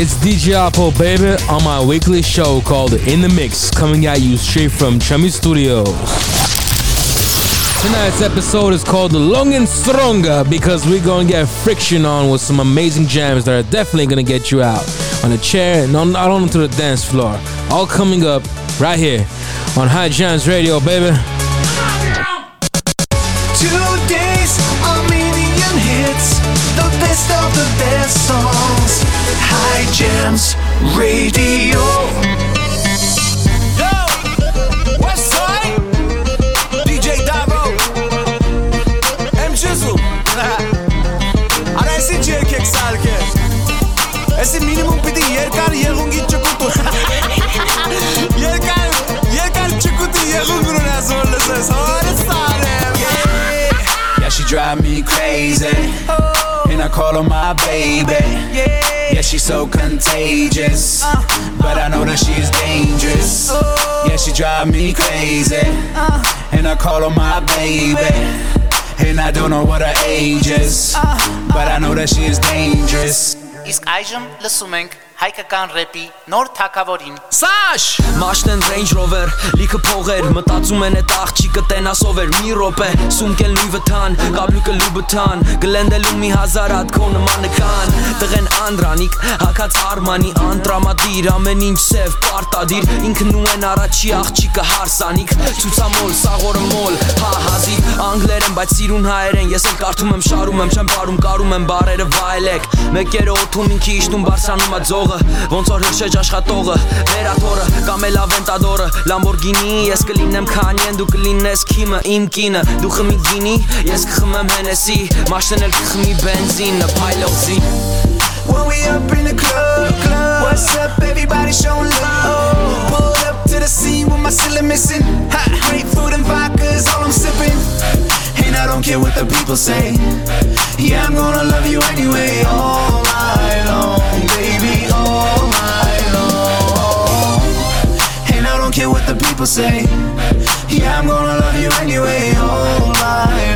it's DJ Apple, baby, on my weekly show called In the Mix, coming at you straight from Chummy Studios. Tonight's episode is called Long and Stronger because we're gonna get friction on with some amazing jams that are definitely gonna get you out on a chair and on, out onto the dance floor. All coming up right here on High Jams Radio, baby. A million hits, the best of the best songs. High Jams Radio. Yo, Westside, DJ Davo, M Jizzle. Arası erkek salke. Esse minimum pedi yer kar yerungi çukutu. yer kar yer kar çukutu yerun guruna zorlasın. Sonra sare. Yeah, she drive me crazy. Oh. And I call her my baby. Yeah, she's so contagious. But I know that she is dangerous. Yeah, she drive me crazy. And I call her my baby. And I don't know what her age is. But I know that she is dangerous. Իսկ այժմ լսում ենք հայկական рэպի նոր թակավորին։ Sash! Մաշտեն Range Rover, լիքը փողեր, մտածում են այդ աղջիկը տենասով էր մի րոպե, սումկեն Louis Vuitton, կաբլուկը Louboutin, գլենդելում մի հազար հատ քո նմանը կան, տղեն Անդրանիկ, հակած Արմանի, անտրամադիր, ամեն ինչ սև, պարտադիր, ինքն ու են առաջի աղջիկը հարսանիկ, ցուցամոլ, սաղորը մոլ, հա հազիվ, անգլերեն, բայց սիրուն հայերեն, ես էլ կարդում եմ, շարում եմ, չեմ բարում, կարում եմ բարերը վայելեք, մեկերը օթում ինքի իշտում բարսանում ա ձողը, ոնց որ հրշեջ աշխատողը, վերաթորը, կամ էլ ավենտադորը, Lamborghini, ես կլինեմ Kanye-ն, դու կլինես Kim-ը, իմ կինը, դու խմի գինի, ես կխմեմ Hennessy, մաշտեն էլ կխմի բենզինը, փայլոցի When we up in the club, club. What's up, everybody showing love. Pull up to the scene with my cylinder missing. Ha, great food and vodka is all I'm sipping. And I don't care what the people say. Yeah, I'm gonna love you anyway, all night long, What the people say. Yeah, I'm gonna love you anyway, all night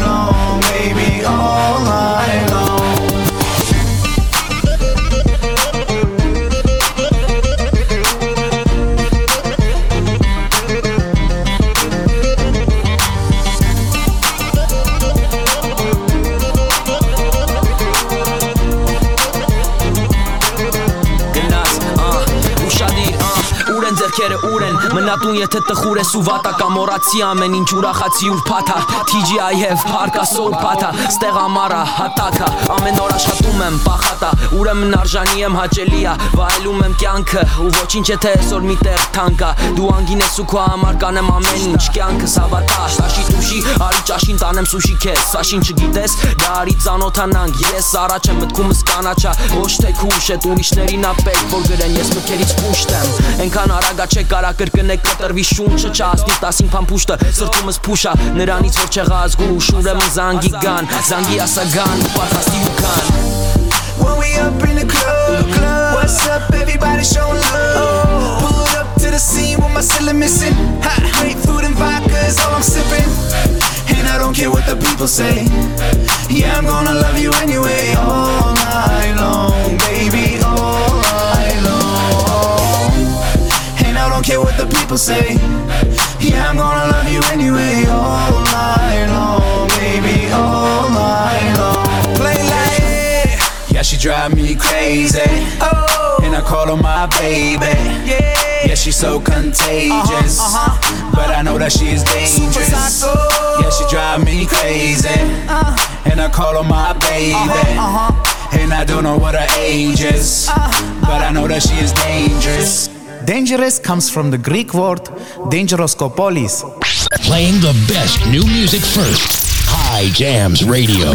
մնատուն եթե տխուր ես ու վատա կամ մոռացի ամեն ինչ ուրախացի ուր փաթա, TGI have հարկա soul փաթա, ստեղ ամարա, հատակա, ամեն օր աշխատում եմ, պախատա, ուրեմն արժանի եմ հաճելիա, վայելում եմ կյանքը, ու ոչինչ եթե այսօր մի տեղ թանկա, դու անգին ես ու քո համար կանեմ ամեն ինչ, կյանքը սավատա, շաշի տուշի, արի ճաշին տանեմ սուշի քեզ, սաշին չգիտես, դա արի ծանոթանանք, ես առաջ եմ մտքումս կանաչա, ոչ թե քուշ է, ուրիշներին ապեք, որ գրեն ես մտքերից կուշտ եմ, այնքան արագա չէ կարա կրկնեք կտրվի շունչը, չհասնի 10-ին փամփուշտը, սրտումս փուշա, նրանից որ չեղած գուշ, ուրեմն զանգի գան, զանգի ասագան, պատրաստի ու կան When we up in the club, club. What's up, everybody showing love. Pull up to the scene with my cylinder missing. Great food and vodka is all I'm sipping. And I don't care what the people say. Yeah, I'm gonna love you anyway, all night long, baby, I don't care what the people say. Yeah, I'm gonna love you anyway, all night long, baby, all night long. Play like Yeah, she drive me crazy. Oh, And I call her my baby. yeah. Yeah, she's so contagious. Uh huh. But I know that she is dangerous. Yeah, she drive me crazy. Uh-huh. And I call her my baby. And I don't know what her age is. But I know that she is dangerous. Dangerous comes from the Greek word dangeroskopolis. Playing the best new music first. High Jams Radio.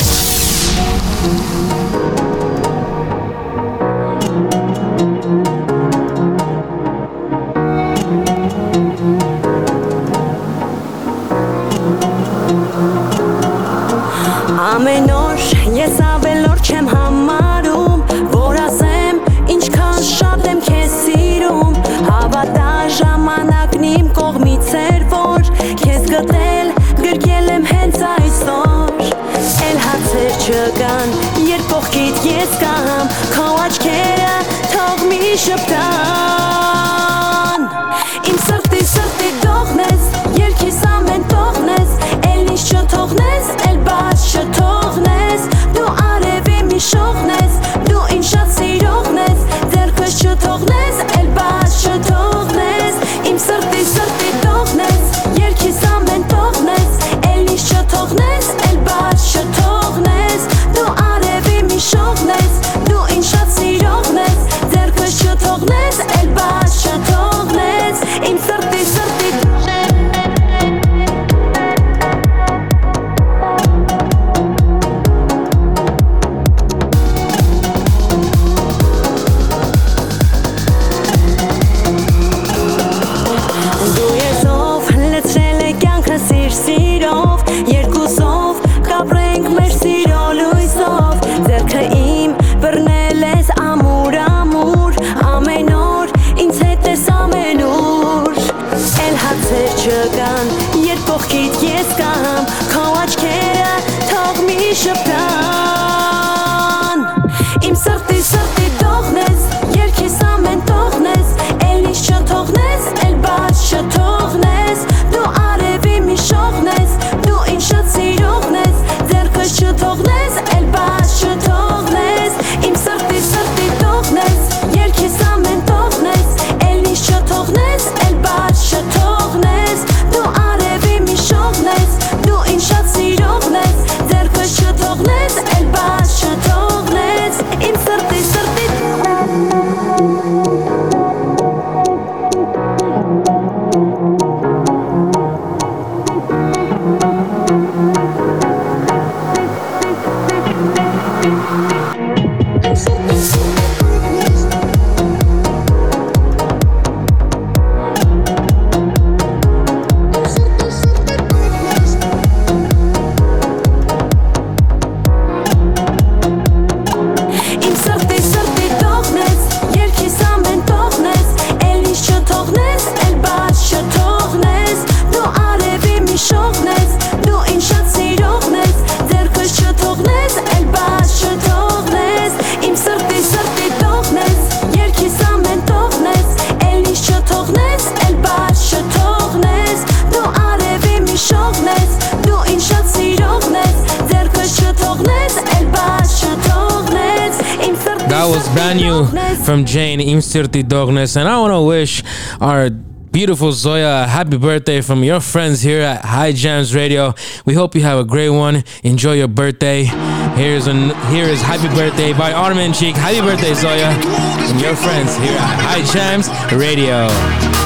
From Jane Imsirti Dognes. And I want to wish our beautiful Zoya a happy birthday from your friends here at High Jams Radio. We hope you have a great one. Enjoy your birthday. Here's an here is Happy Birthday by Armin Cheek. Happy birthday, Zoya. And your friends here at High Jams Radio.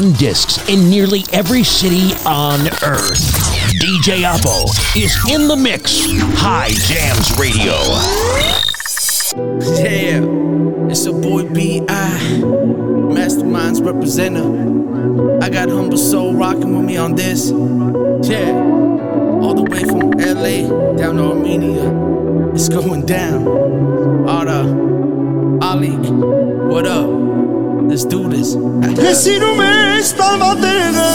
Spun discs in nearly every city on earth. DJ Oppo is in the mix. High Jams Radio. Yeah, it's your boy B.I. Masterminds representative. I got Humble Soul rocking with me on this. Yeah, all the way from LA down to Armenia. It's going down. Ara, Ali, what up? Let's do this. Ես սիրում ես տալվատերը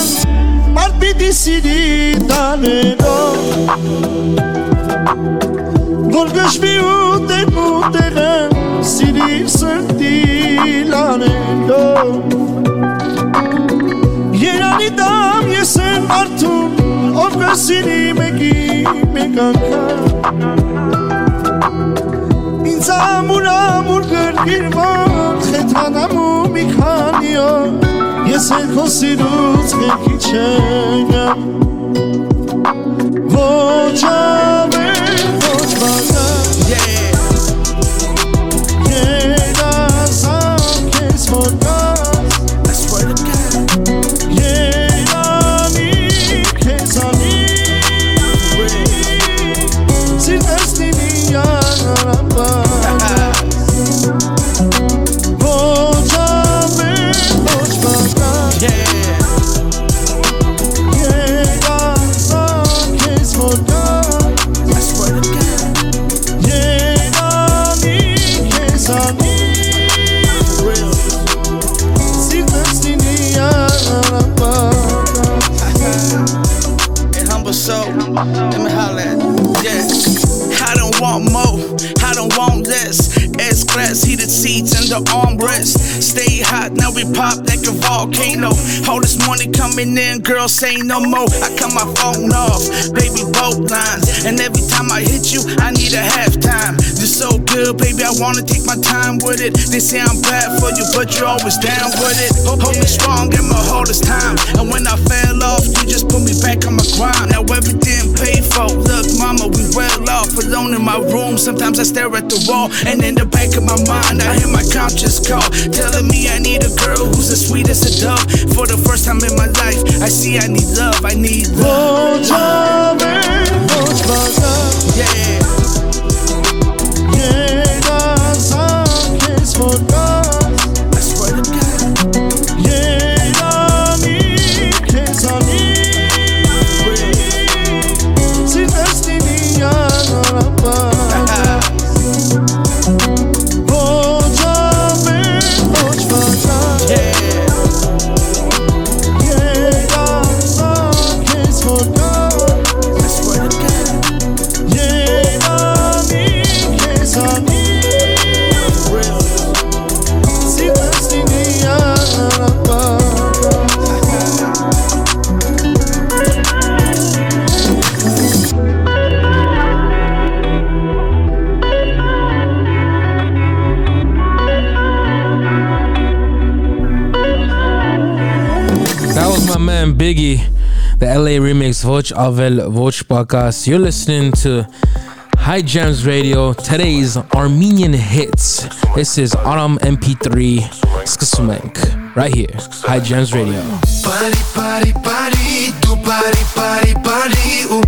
Մարդ պիտի սիրի տանելով Որ գշվի ու տեղ ու տեղը Սիրիր սրտի լանելով Երանի դամ ես են մարդում Ով կսիրի մեկի մեկ անգամ Ինձ ամուր ամուր գրգիր تنمو می‌کنی و یه سرکسی روز خیلی چگم و جامعه خود yeah. Coming in, girl, say no more. I cut my phone off, baby, both lines. And every time I hit you, I need a halftime. You're so good, baby, I wanna take my time with it. They say I'm bad for you, but you're always down with it. Hold me strong in my hardest time. And when I fell off, you just put me back on my grind. Now everything paid for. Look, mama, we well off. Alone in my room, sometimes I stare at the wall. And in the back of my mind, I hear my conscience call. Telling me I need a girl who's as sweet as a dove. For the first time in my life, I see I need love. I need love. Roll over, yeah. And Biggie, the LA remix Voch Avel Voch Bakas. You're listening to High Jams Radio, today's Armenian hits. This is Aram MP3 Sksumenk, right here, High Jams Radio. Party, party, party, party, party, party,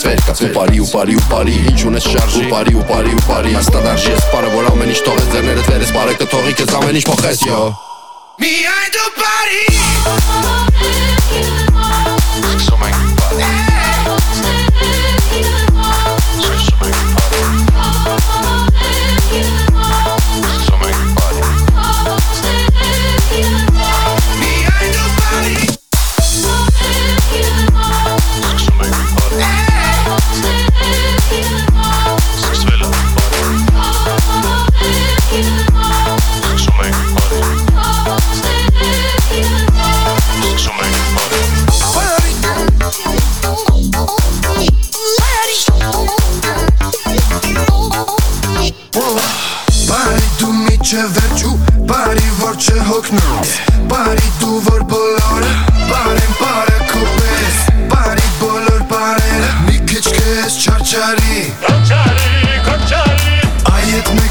Վերկաց, ու բարի, ու բարի, ու բարի Ինչ ունես շարժի, ու բարի, ու բարի, ու բարի Հաստատ արժի ես պարը, որ ամեն ինչ թողես ձերներդ վերես Պարը կթողի կեզ ամեն ինչ փոխես, յո Միայն դու բարի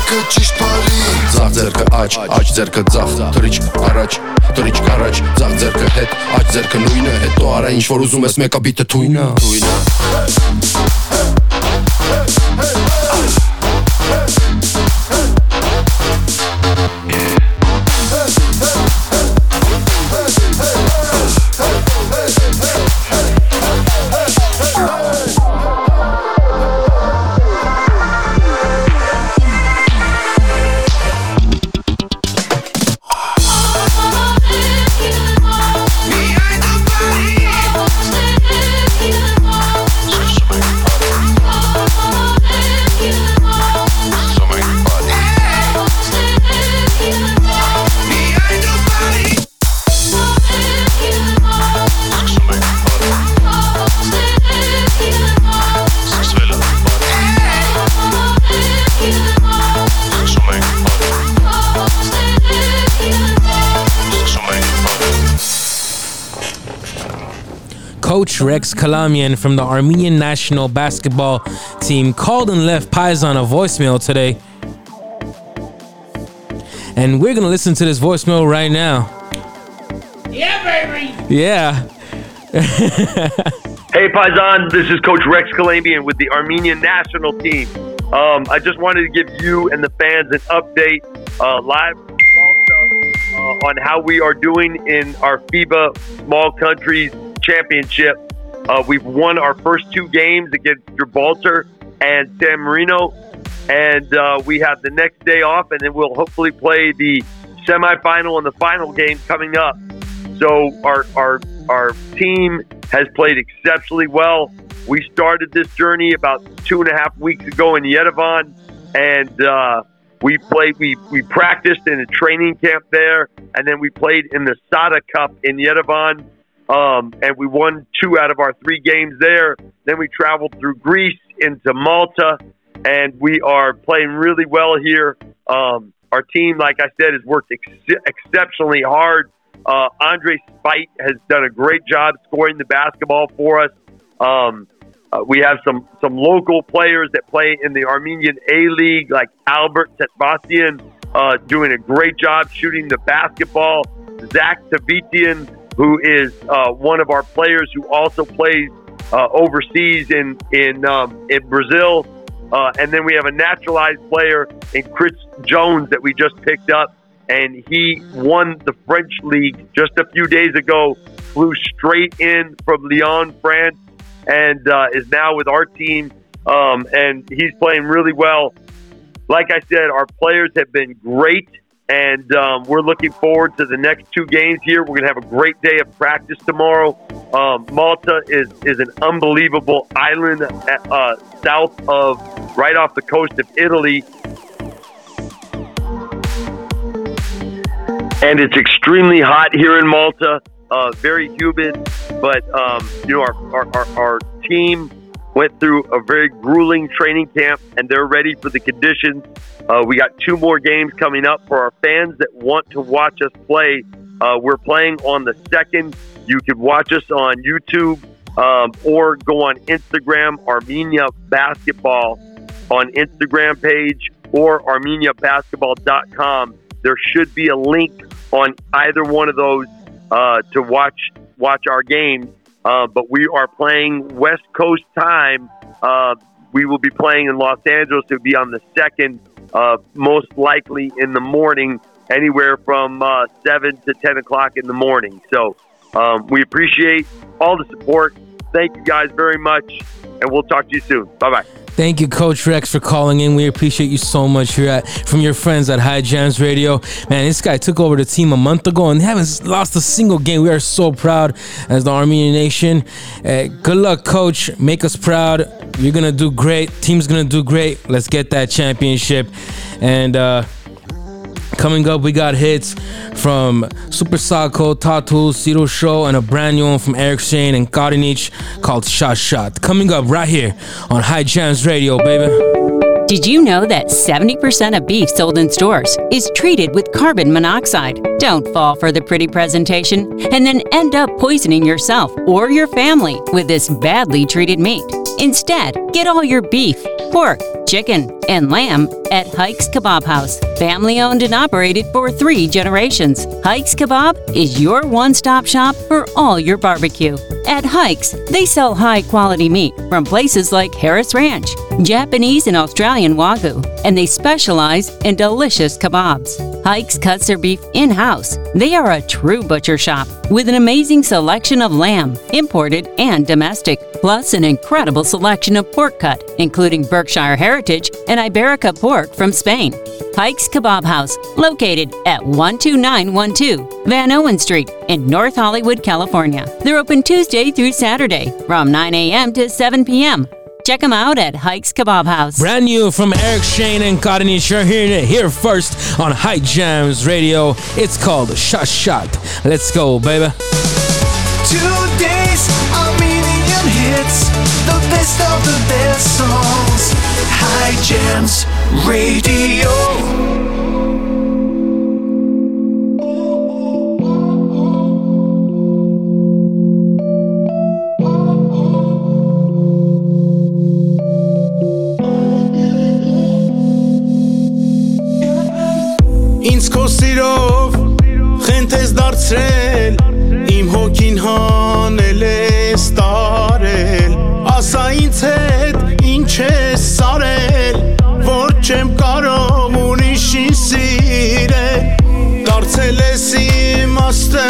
Me këqisht pari Ձախ ձերքը աջ, աջ ձերքը ձախ Թրիչք առաջ, թրիչք առաջ Ձախ ձերքը հետ, աջ ձերքը նույնը Հետո արա ինչ որ ուզում ես մեկը բիտը թույնը Թույնը Coach Rex Kalamian from the Armenian national basketball team called and left Paisan a voicemail today. And we're going to listen to this voicemail right now. Yeah, baby. Yeah. Hey, Paisan, this is Coach Rex Kalamian with the Armenian national team. Um, I just wanted to give you and the fans an update uh, live uh, on how we are doing in our FIBA Small Countries Championship. Uh, we've won our first two games against Gibraltar and San Marino, and uh, we have the next day off, and then we'll hopefully play the semifinal and the final game coming up. So our our our team has played exceptionally well. We started this journey about two and a half weeks ago in Yerevan, and uh, we played. We we practiced in a training camp there, and then we played in the Sada Cup in Yerevan, um, and we won two out of our three games there. Then we traveled through Greece into Malta, and we are playing really well here. Um, our team, like I said, has worked ex- exceptionally hard. Uh, Andre Spight has done a great job scoring the basketball for us. Um, uh, we have some some local players that play in the Armenian A League, like Albert Tetbasian, uh, doing a great job shooting the basketball. Zach Tavitian, who is uh, one of our players who also plays uh, overseas in in um, in Brazil, uh, and then we have a naturalized player in Chris Jones that we just picked up, and he won the French league just a few days ago. Flew straight in from Lyon, France, and uh, is now with our team. Um, and he's playing really well. like I said, our players have been great, and um, we're looking forward to the next two games here. We're going to have a great day of practice tomorrow. Um, Malta is, is an unbelievable island uh, south of, right off the coast of Italy. And it's extremely hot here in Malta, uh, very humid, but um, you know our, our, our, our team went through a very grueling training camp and they're ready for the conditions. Uh, we got two more games coming up for our fans that want to watch us play. Uh, we're playing on the second. You can watch us on YouTube um, or go on Instagram, Armenia Basketball on Instagram page or ArmeniaBasketball.com. There should be a link on either one of those uh, to watch watch our games. Uh, but we are playing West Coast time. Uh, we will be playing in Los Angeles. It will be on the second, uh, most likely in the morning, anywhere from uh, 7 to 10 o'clock in the morning. So um, we appreciate all the support. Thank you guys very much, and we'll talk to you soon. Bye bye. Thank you, Coach Rex, for calling in. We appreciate you so much here at from your friends at High Jams Radio. Man, this guy took over the team a month ago and haven't lost a single game. We are so proud as the Armenian Nation. Uh, good luck, Coach. Make us proud. You're gonna do great. Team's gonna do great. Let's get that championship. And uh, Coming up, we got hits from Super Sako, Tatu, Ciro Show, and a brand new one from Eric Shane and Karinich called Shot Shot. Coming up right here on High Jams Radio, baby. Did you know that 70% of beef sold in stores is treated with carbon monoxide? Don't fall for the pretty presentation and then end up poisoning yourself or your family with this badly treated meat. Instead, get all your beef, pork, chicken, and lamb at Hikes Kebab House. Family owned and operated for three generations. Hikes Kebab is your one stop shop for all your barbecue. At Hikes, they sell high quality meat from places like Harris Ranch, Japanese and Australian Wagyu, and they specialize in delicious kebabs. Hikes cuts their beef in house. They are a true butcher shop with an amazing selection of lamb, imported and domestic, plus an incredible selection of pork cut, including Berkshire Heritage and Iberica pork from Spain. Hikes Kebab House, located at 12912 Vanowen Street in North Hollywood, California. They're open Tuesday through Saturday from 9 a.m. to 7 p.m. Check them out at Hikes Kebab House. Brand new from Eric Shane and Karinish. You're hearing it here first on High Jams Radio. It's called Shot Shot. Let's go, baby. Today's Armenian hits, the best of the best songs. High Jams Radio. Ինձ քո սիրով խենթ ես դարձրել Իմ հոգին հանել ես տարել Ասա ինձ հետ ինչ ես սարել Որ չեմ կարող ուրիշին սիրել Դարձել ես իմ աստը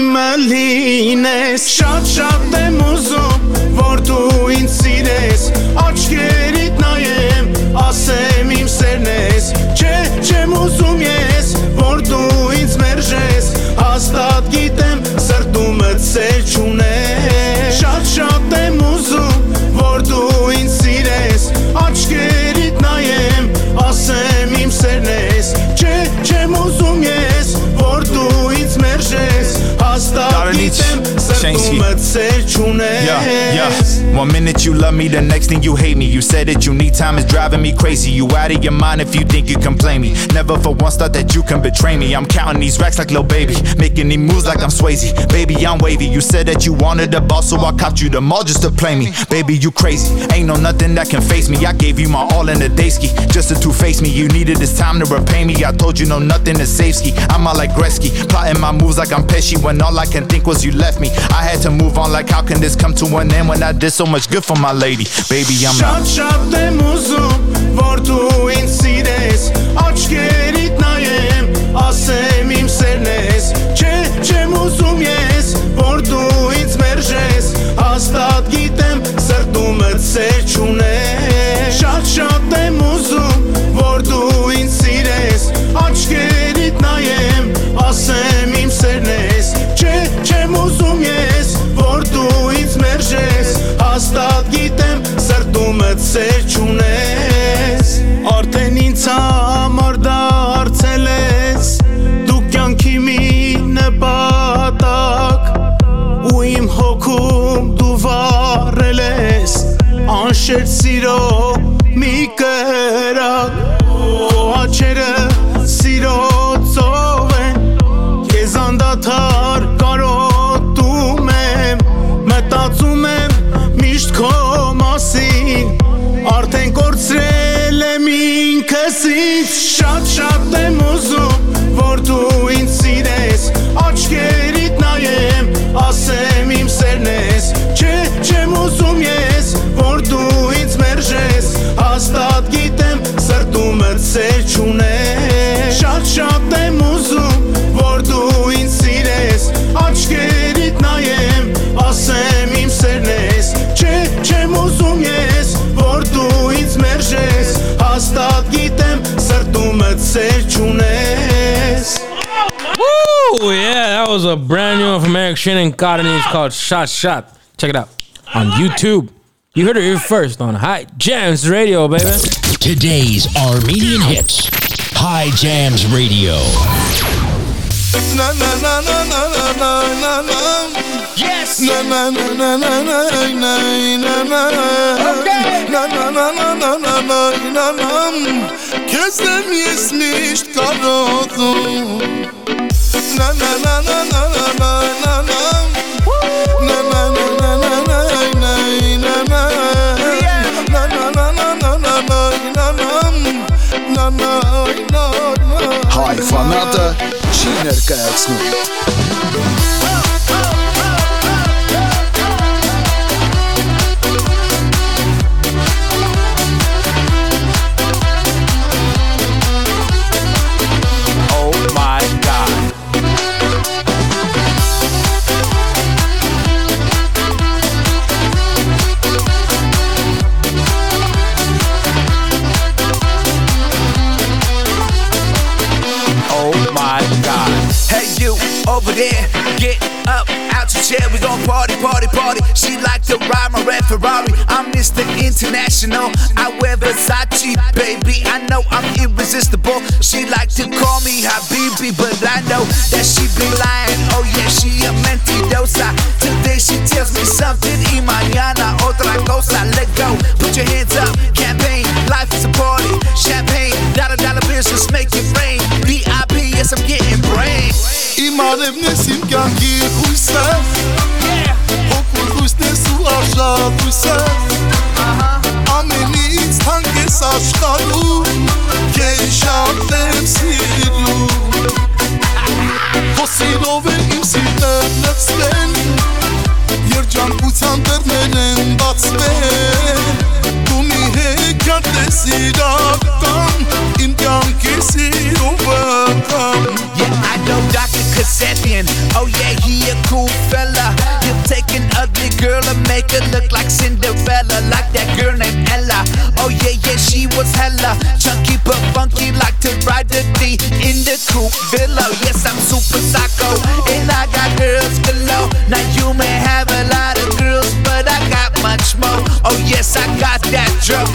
իմը լինես Շատ շատ եմ ուզում, որ դու ինձ սիրես Աչկերիտ նայեմ, ասեմ իմ սերն ես Չէ, չեմ ուզում ես, որ դու ինձ մերժես Հաստատ գիտեմ, սրտումը ծեր չունես Շատ շատ եմ ուզում, them yeah, yeah. One minute you love me, the next thing you hate me. You said that you need time, it's driving me crazy. You out of your mind if you think you can play me. Never for once thought that you can betray me. I'm counting these racks like Lil Baby, making these moves like I'm Swayze. Baby, I'm wavy. You said that you wanted a boss, so I caught you the mall just to play me. Baby, you crazy. Ain't no nothing that can face me. I gave you my all in a day ski, just to two face me. You needed this time to repay me. I told you no nothing is safe ski. I'm all like Gretzky, plotting my moves like I'm Pesci when all I can think was you left me. I had to move on, like, how can this come to an end when I did so much good for my lady? Baby, I'm մտցեր չունես Արդեն ինձ համար դարձել ես Դու կյանքի մի նպատակ Ու իմ հոգում դու վառել ես Անշեր սիրո Sejunes. Woo! Yeah, that was a brand new one from Eric Shannon Cotton. It's called Shot Shot. Check it out on YouTube. You heard it here first on High Jams Radio, baby. Today's Armenian hits. High Jams Radio. Na, na, na, Yes. Na na na na na na na na na. Okay. Na na na na na na na na na. Kesem yes nicht karotum. Na na na na na na na na na. Na na na na na na na na na. Na na over there, get up out your chair. We gon' party, party, party. She like to ride my red Ferrari. I'm Mr. International. I wear Versace, baby. I know I'm irresistible. She like to call me Habibi, but I know that she be lying. Oh yeah, she a mentirosa. Today she tells me something. Y mañana otra cosa. Let go. Put your hands up. Campaign. Life is a party. Champagne. Dollar dollar bills just make it rain. VIP. Yes, I'm getting brain. Իմ արևն ես իմ կյանքի հույսը Հոգու հույսն ես ու արժատ հույսը Ամենից թանկ ես աշխարում Քեզ շատ եմ սիրում Քո սիրով է իմ սիրտը լցվեն Երջանկության դռներ են բացվել Դու մի հեքիաթ ես իրական Իմ կյանքի սիրովը կամ Yeah, I know Dr. and look like Cinderella, like that girl named Ella. Oh yeah, yeah, she was hella chunky but funky, like to ride the D in the coupe villa. Yes, I'm super psycho, and I got girls below. Now you may have a lot of girls, but I got much more. Oh yes, I got that drug.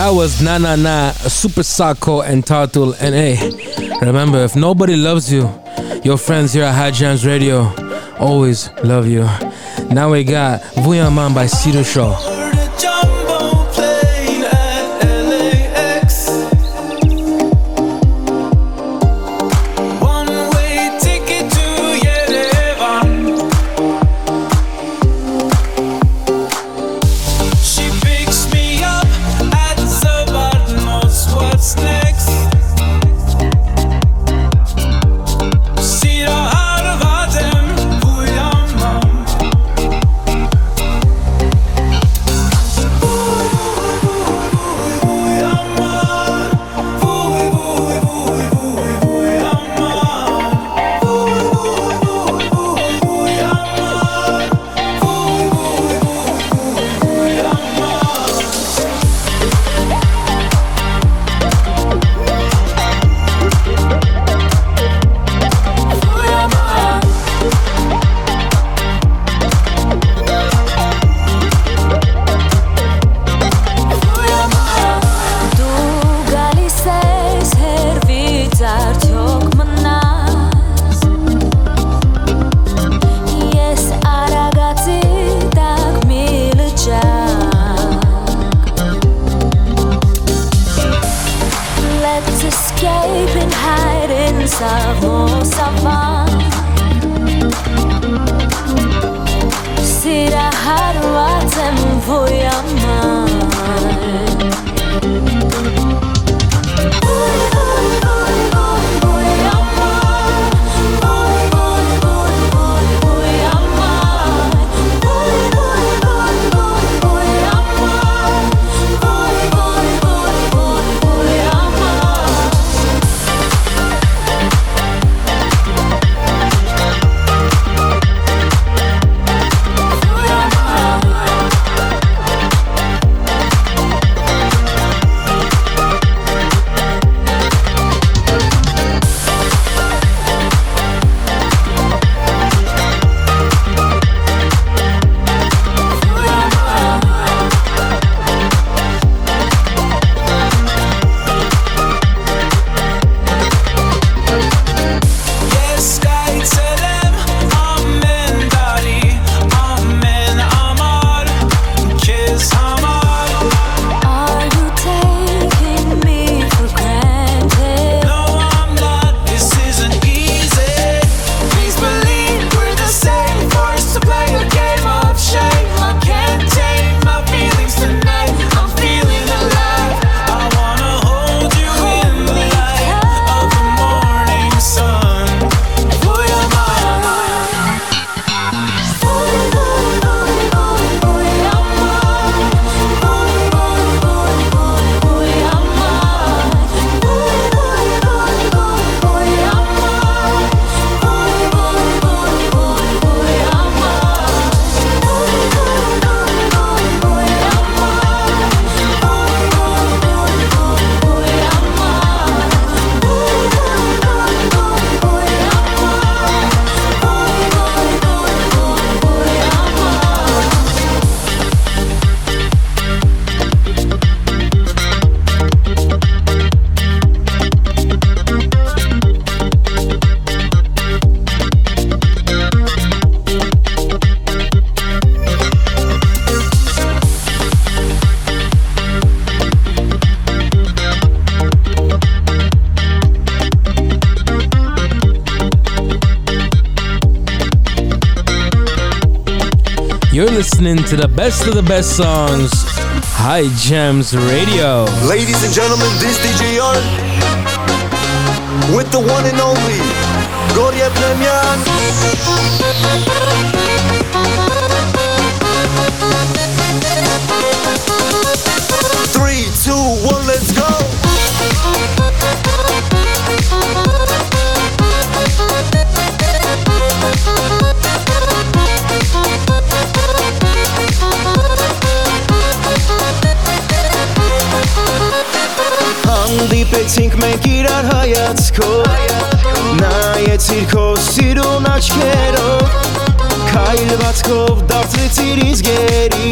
That was Na Na Na, Super Sako and Tartul. And hey, remember, if nobody loves you, your friends here at High Jams Radio always love you. Now we got Vuyaman by Cedar Shaw. Listening to the best of the best songs, High Jams Radio. Ladies and gentlemen, this DJ Yon with the one and only Gloria Plemian. Հանդիպեցինք մենք իրար հայացքով Նայեցիր քո սիրուն աչքերով Քայլվածքով դարձրեցիր ինձ գերի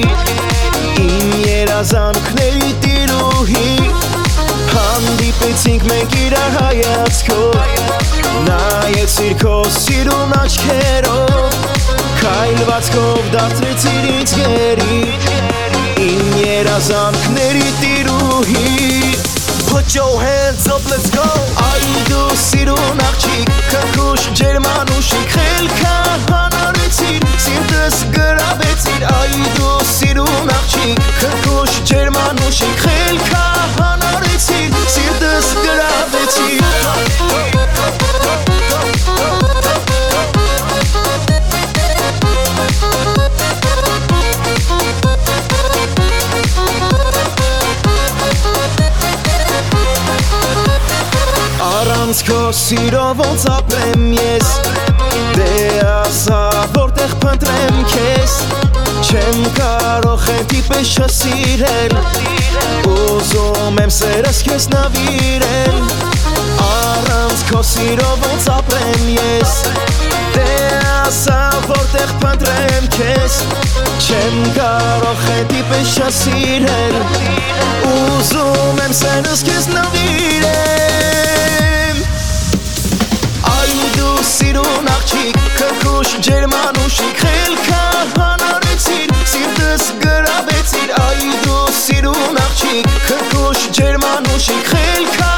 Իմ երազանքների տիրուհի Հանդիպեցինք մենք իրար հայացքով Նայեցիր քո սիրուն աչքերով Քայլվածքով դարձրեցիր ինձ գերի Իմ երազանքների տիրուհի Put your hands up, let's go. Այ դու սիրուն աղջիկ Քրքուշ ջերմանուշիկ Խելքա հանարեցիր Սիրտս գրավեցիր Այ դու սիրուն աղջիկ Քրքուշ ջերմանուշիկ Խելքա հանարեցիր Սիրտս Առանց քո սիրո ոնց ապրեմ ես Դե ասա որտեղ փնտրեմ քեզ Չեմ կարող խենթի պես չսիրել Ուզում եմ սերս քեզ նավիրել Առանց քո սիրո ոնց ապրեմ ես Դե ասա որտեղ փնտրեմ քեզ Չեմ կարող խենթի պես չսիրել Ուզում եմ սերս քեզ նավիրել սիրուն աղջիկ Քրքուշ ջերման ուշիկ Խելքա հանարեցին Սիրտս գրավեցին Այ դու սիրուն աղջիկ Քրքուշ ջերման ուշիկ Խելքա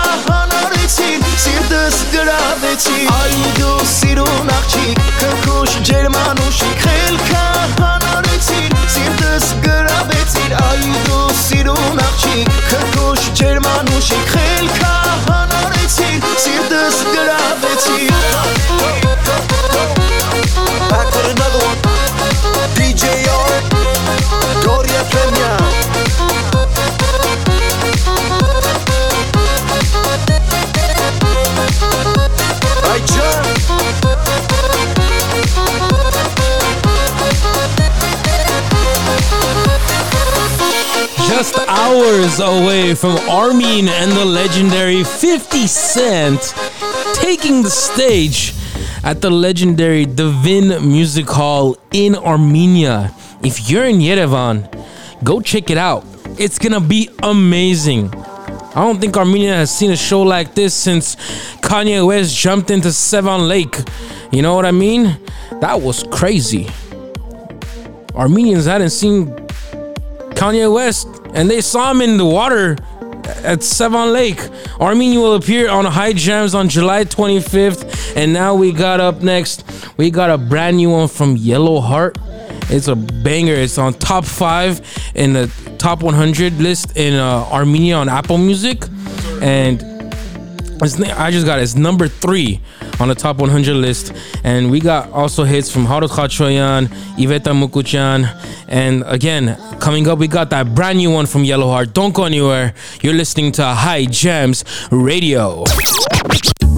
Սիրտս գրավեցիր Այ դու սիրուն աղջիկ Քրքուշ ջերմանուշիկ Խելքա հանարեցիր Սիրտս գրավեցիր Այ դու սիրուն աղջիկ Քրքուշ ջերմանուշիկ Խելքա հանարեցիր Սիրտս գրավեցիր Back with another one. DJ R. Gloria Kenya. Just hours away from Armin and the legendary 50 Cent taking the stage at the legendary Divin Music Hall in Armenia. If you're in Yerevan, go check it out. It's gonna be amazing. I don't think Armenia has seen a show like this since Kanye West jumped into Sevan Lake. You know what I mean? That was crazy. Armenians hadn't seen Kanye West and they saw him in the water at Sevan Lake. Armenia will appear on High Jams on July 25th. And now we got up next, we got a brand new one from Yellow Heart. It's a banger. It's on top five in the top 100 list in uh, Armenia on Apple Music. And I just got it. It's number three on the top 100 list. And we got also hits from Harut Khachoyan, Iveta Mukuchyan. And again, coming up, we got that brand new one from Yellow Heart. Don't go anywhere. You're listening to High Jams Radio.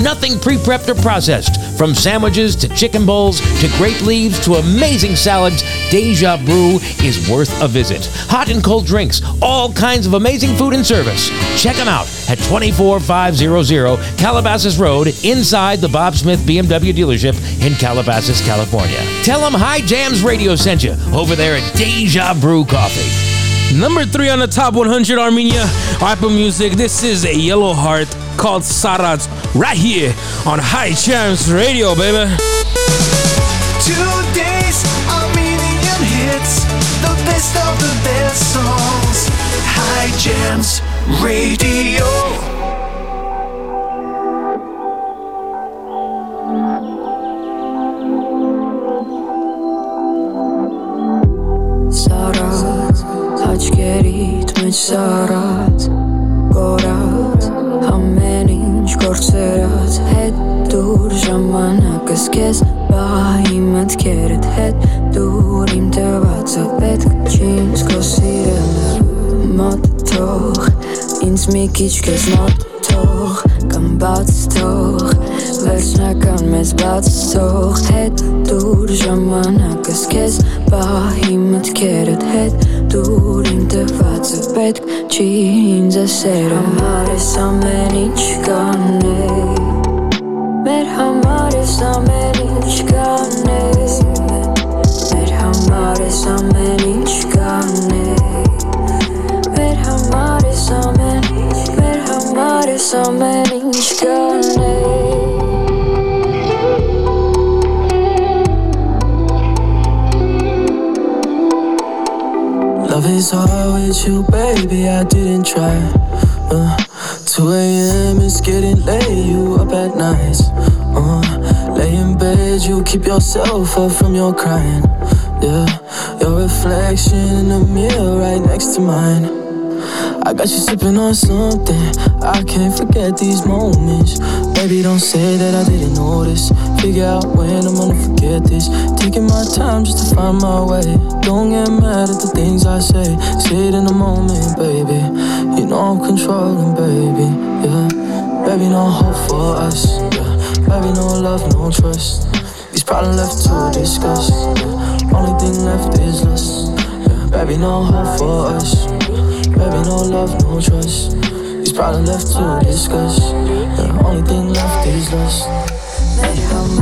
Nothing pre prepped or processed. From sandwiches to chicken bowls to grape leaves to amazing salads, Deja Brew is worth a visit. Hot and cold drinks, all kinds of amazing food and service. Check them out at 24500 Calabasas Road inside the Bob Smith BMW dealership in Calabasas, California. Tell them High Jams Radio sent you over there at Deja Brew Coffee. Number three on the top 100 Armenia Apple Music. This is a Yellow Heart called Sarat right here on High Jams Radio, baby. Two days a million hits, the best of the best songs. High Jams Radio. Sarat, haç geri Sarat, Gorat ամեն ինչ կործերած Հետ դուր ժամանակս կեզ Բայիմը մտքերդ հետ դուր իմ տվածը պետք չի ինձ քո սիրելը մոտ թող ինձ մի քիչ քեզ մոտ թող կամ բաց թող վերջնական մեզ բաց թող հետ դուր ժամանակս քեզ պահի մտքերդ հետ դուր իմ տվածը պետք չի ինձ ասեր համար ես ամեն ինչ կանեի Մեր համար ես ամեն ինչ կանես Մեր համար ես ամեն ինչ կանեի Մեր համար ես ամեն ինչ Մեր համար ես ամեն ինչ կանեի Is hard with you, baby. I didn't try. Uh, 2 a.m. it's getting late. You up at nights. Uh, lay in bed, you keep yourself up from your crying. Yeah, your reflection in the mirror right next to mine. I got you sipping on something. I can't forget these moments. Baby, don't say that I didn't notice. Figure out when I'm gonna forget this. Taking my time just to find my way. Don't get mad at the things I say. Say it in the moment, baby. You know I'm controlling, baby. Yeah, baby, no hope for us. Yeah, baby, no love, no trust. These problems left to discuss. Yeah. Only thing left is lust. Yeah, baby, no hope for us. Baby, no love, no trust. These problems left to discuss. The only thing left is lust.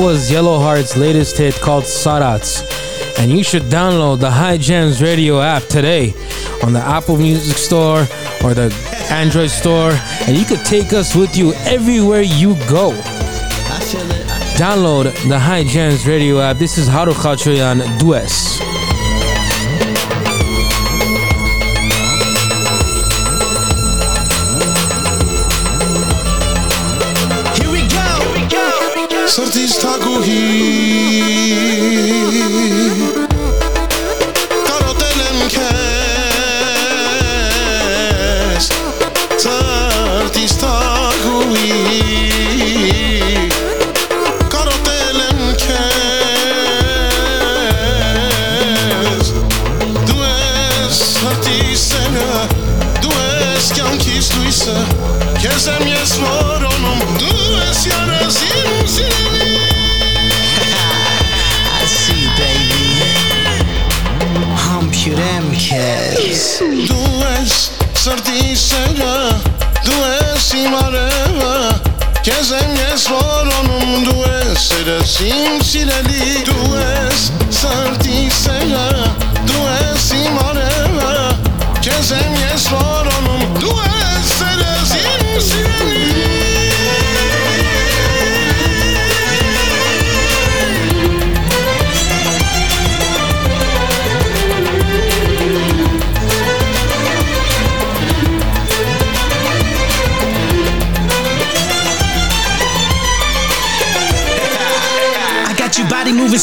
was Yellow Heart's latest hit called Sarats. And you should download the High Gems Radio app today on the Apple Music Store or the Android Store. And you could take us with you everywhere you go. Download the High Gems Radio app. This is Harut Khachoyan Dues. you.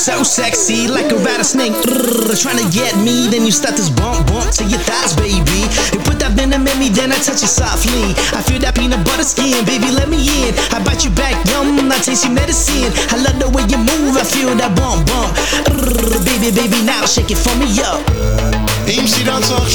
so sexy, like a rattlesnake. Trying to get me, then you start this bump bump to your thighs, baby. You put that venom in me, then I touch you softly. I feel that peanut butter skin, baby, let me in. I bite you back, yum, I taste your medicine. I love the way you move, I feel that bump bump. Baby, baby, now shake it for me, yo. Im si dan zog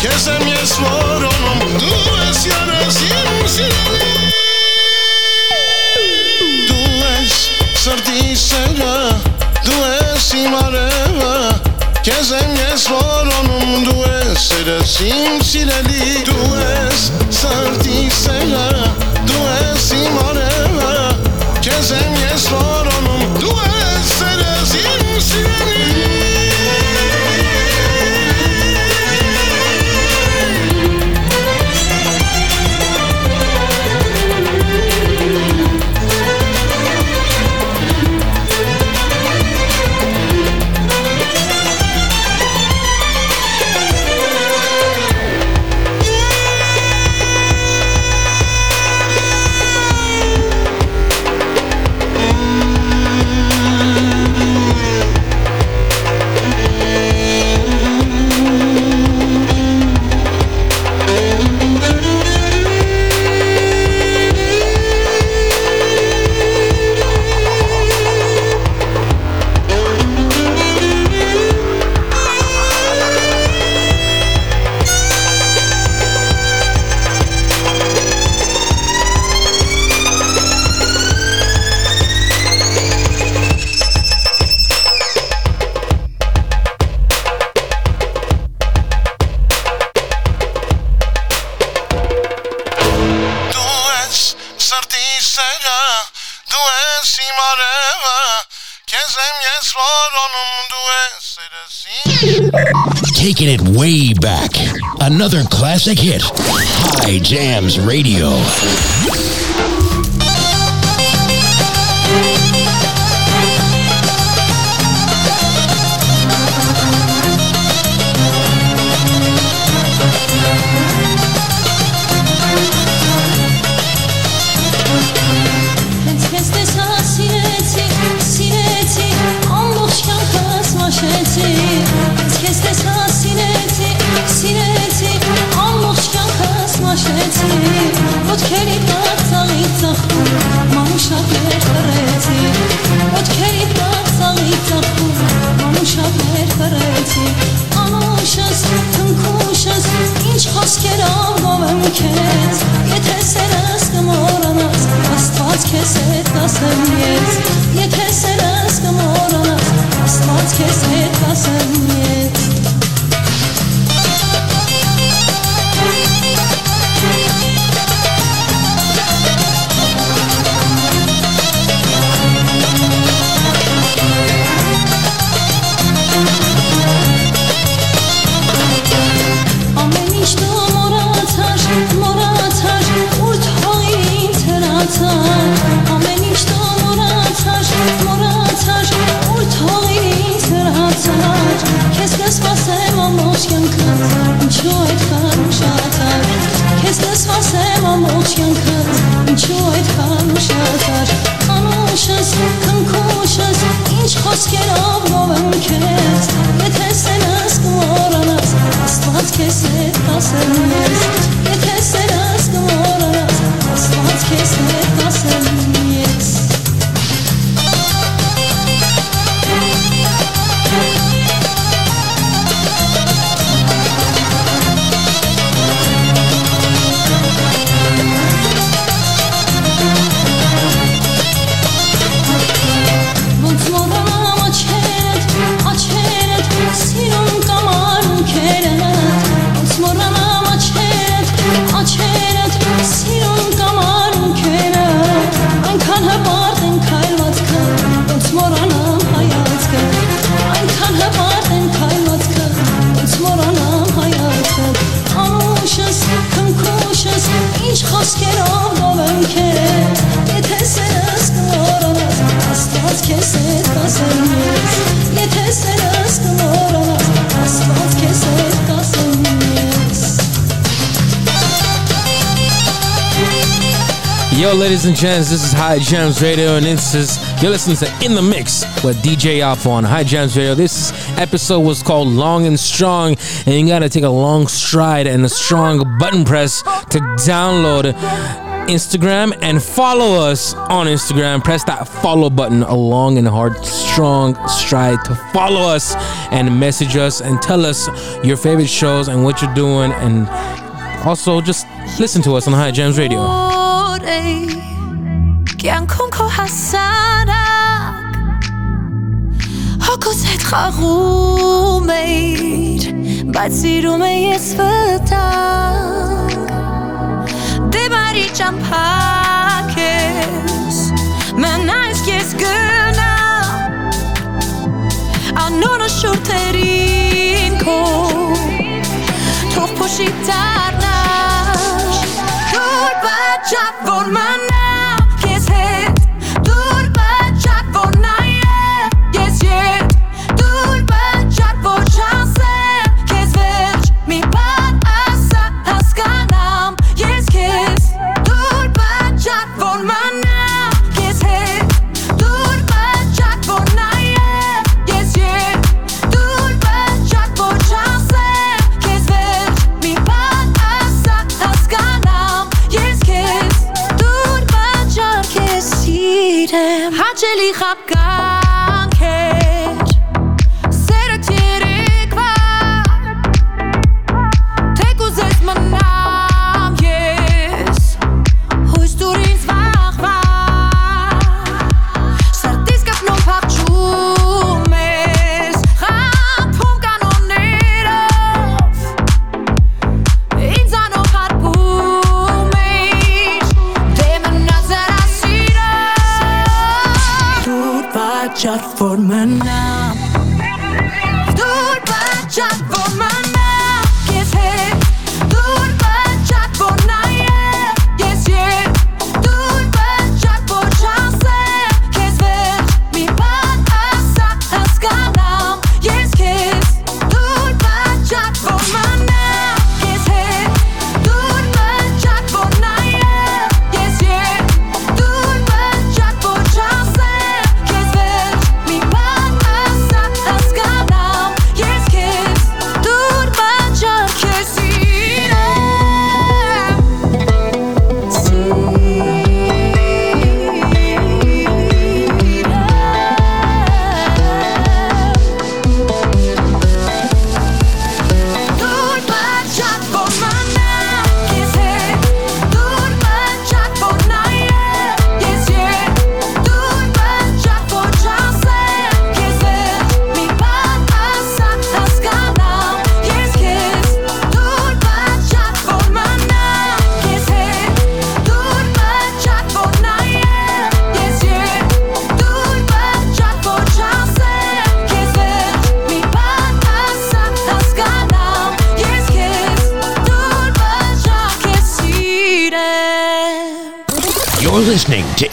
que se mi esforono dues jara zimzileli Dues srdíčega, dues imareva que se mi esforono dues jara zimzileli Dues srdíčega, dues imareva que se mi esforono dues jara zimzileli classic hit. High Jams Radio. Gents, this is High Jams Radio, and this is you're listening to In the Mix with DJ Alpha on High Jams Radio. This episode was called Long and Strong, and you gotta take a long stride and a strong button press to download Instagram and follow us on Instagram. Press that follow button, a long and hard, strong stride to follow us and message us and tell us your favorite shows and what you're doing, and also just listen to us on High Jams Radio. Eh. կյանքում քո հասարակ Հոգուս հետ խաղում էիր, բայց սիրում է ես վտակ Դե բարի ճամփակ ես, մնայս ես գնա Անոնը շուրթերին քո, թող փոշի դառնա Որ բաճապ որ մանա לי חכה.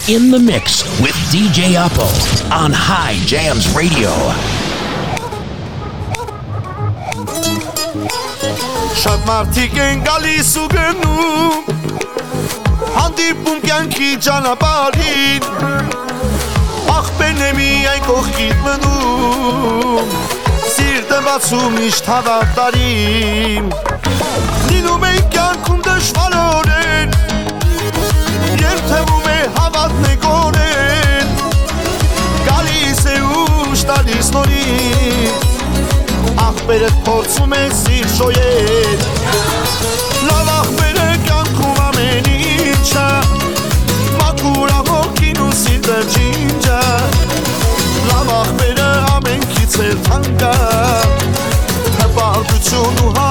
in the mix with DJ Apple on High Jams Radio. Շատ մարդիկ են գալիս ու գնում Հանդիպում կյանքի ճանապարհին Ախպեն է միայն կողքիդ մնում Սիրտը բացում միշտ հավատարիմ Լինում են կյանքում դժվար օրեր Երբ թե մատն է կորել Գալիս է ուշ տալիս նորից Ախպերը փորձում է սիր շոյել Լավ ախպերը կյանքում ամեն ինչա Մաքուրա հոգին ու սիրտը ջինջա Լավ ախպերը ամենքից էլ թանկա Հպարտություն ու հա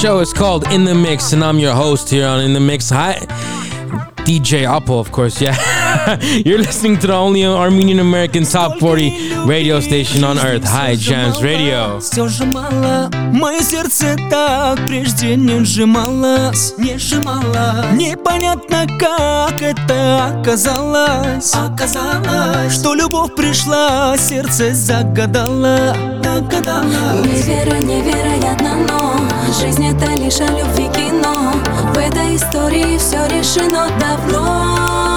show is called In the Mix, and I'm your host here on In the Mix. Hi, DJ Apple, of course. Yeah. You're listening to the only Armenian American Top 40 radio station on Earth, High Jams Radio. Все сжимало, мое сердце так прежде не сжималось, не сжимало. Непонятно, как это оказалось, оказалось, что любовь пришла, сердце загадало, загадало. Невера невероятно, но жизнь это лишь о любви кино. В этой истории все решено давно.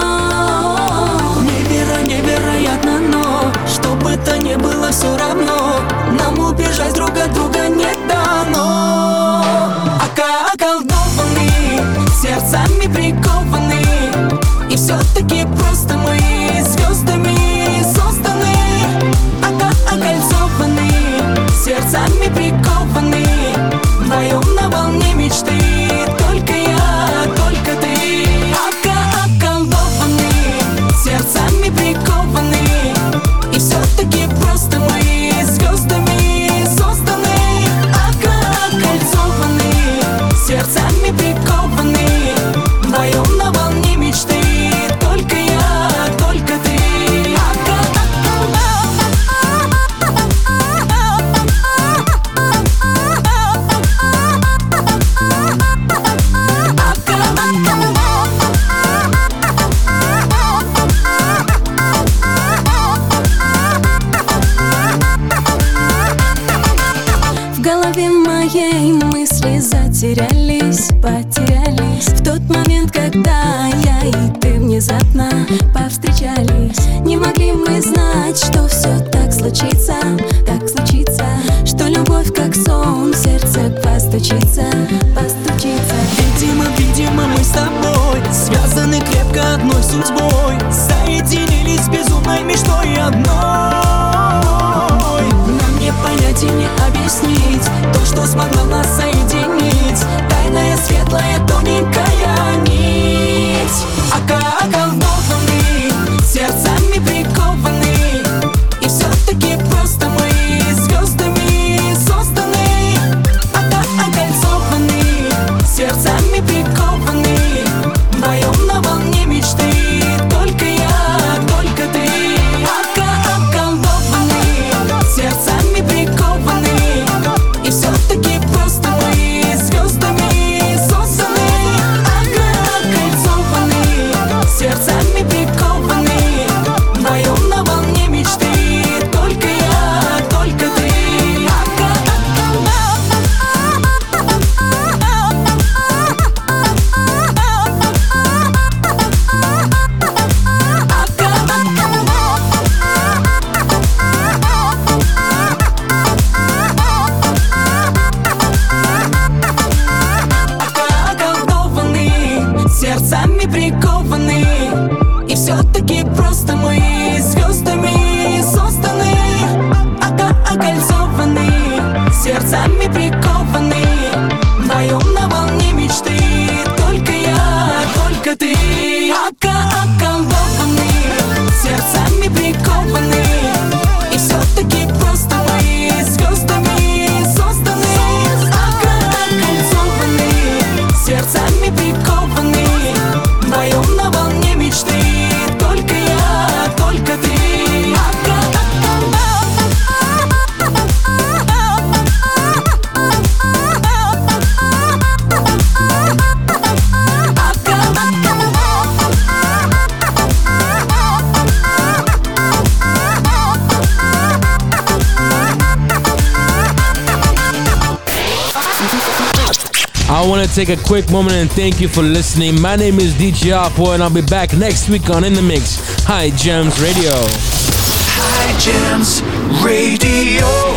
Take a quick moment and thank you for listening. My name is DJ Apo, and I'll be back next week on In the Mix. Hi, Gems Radio. High Gems Radio.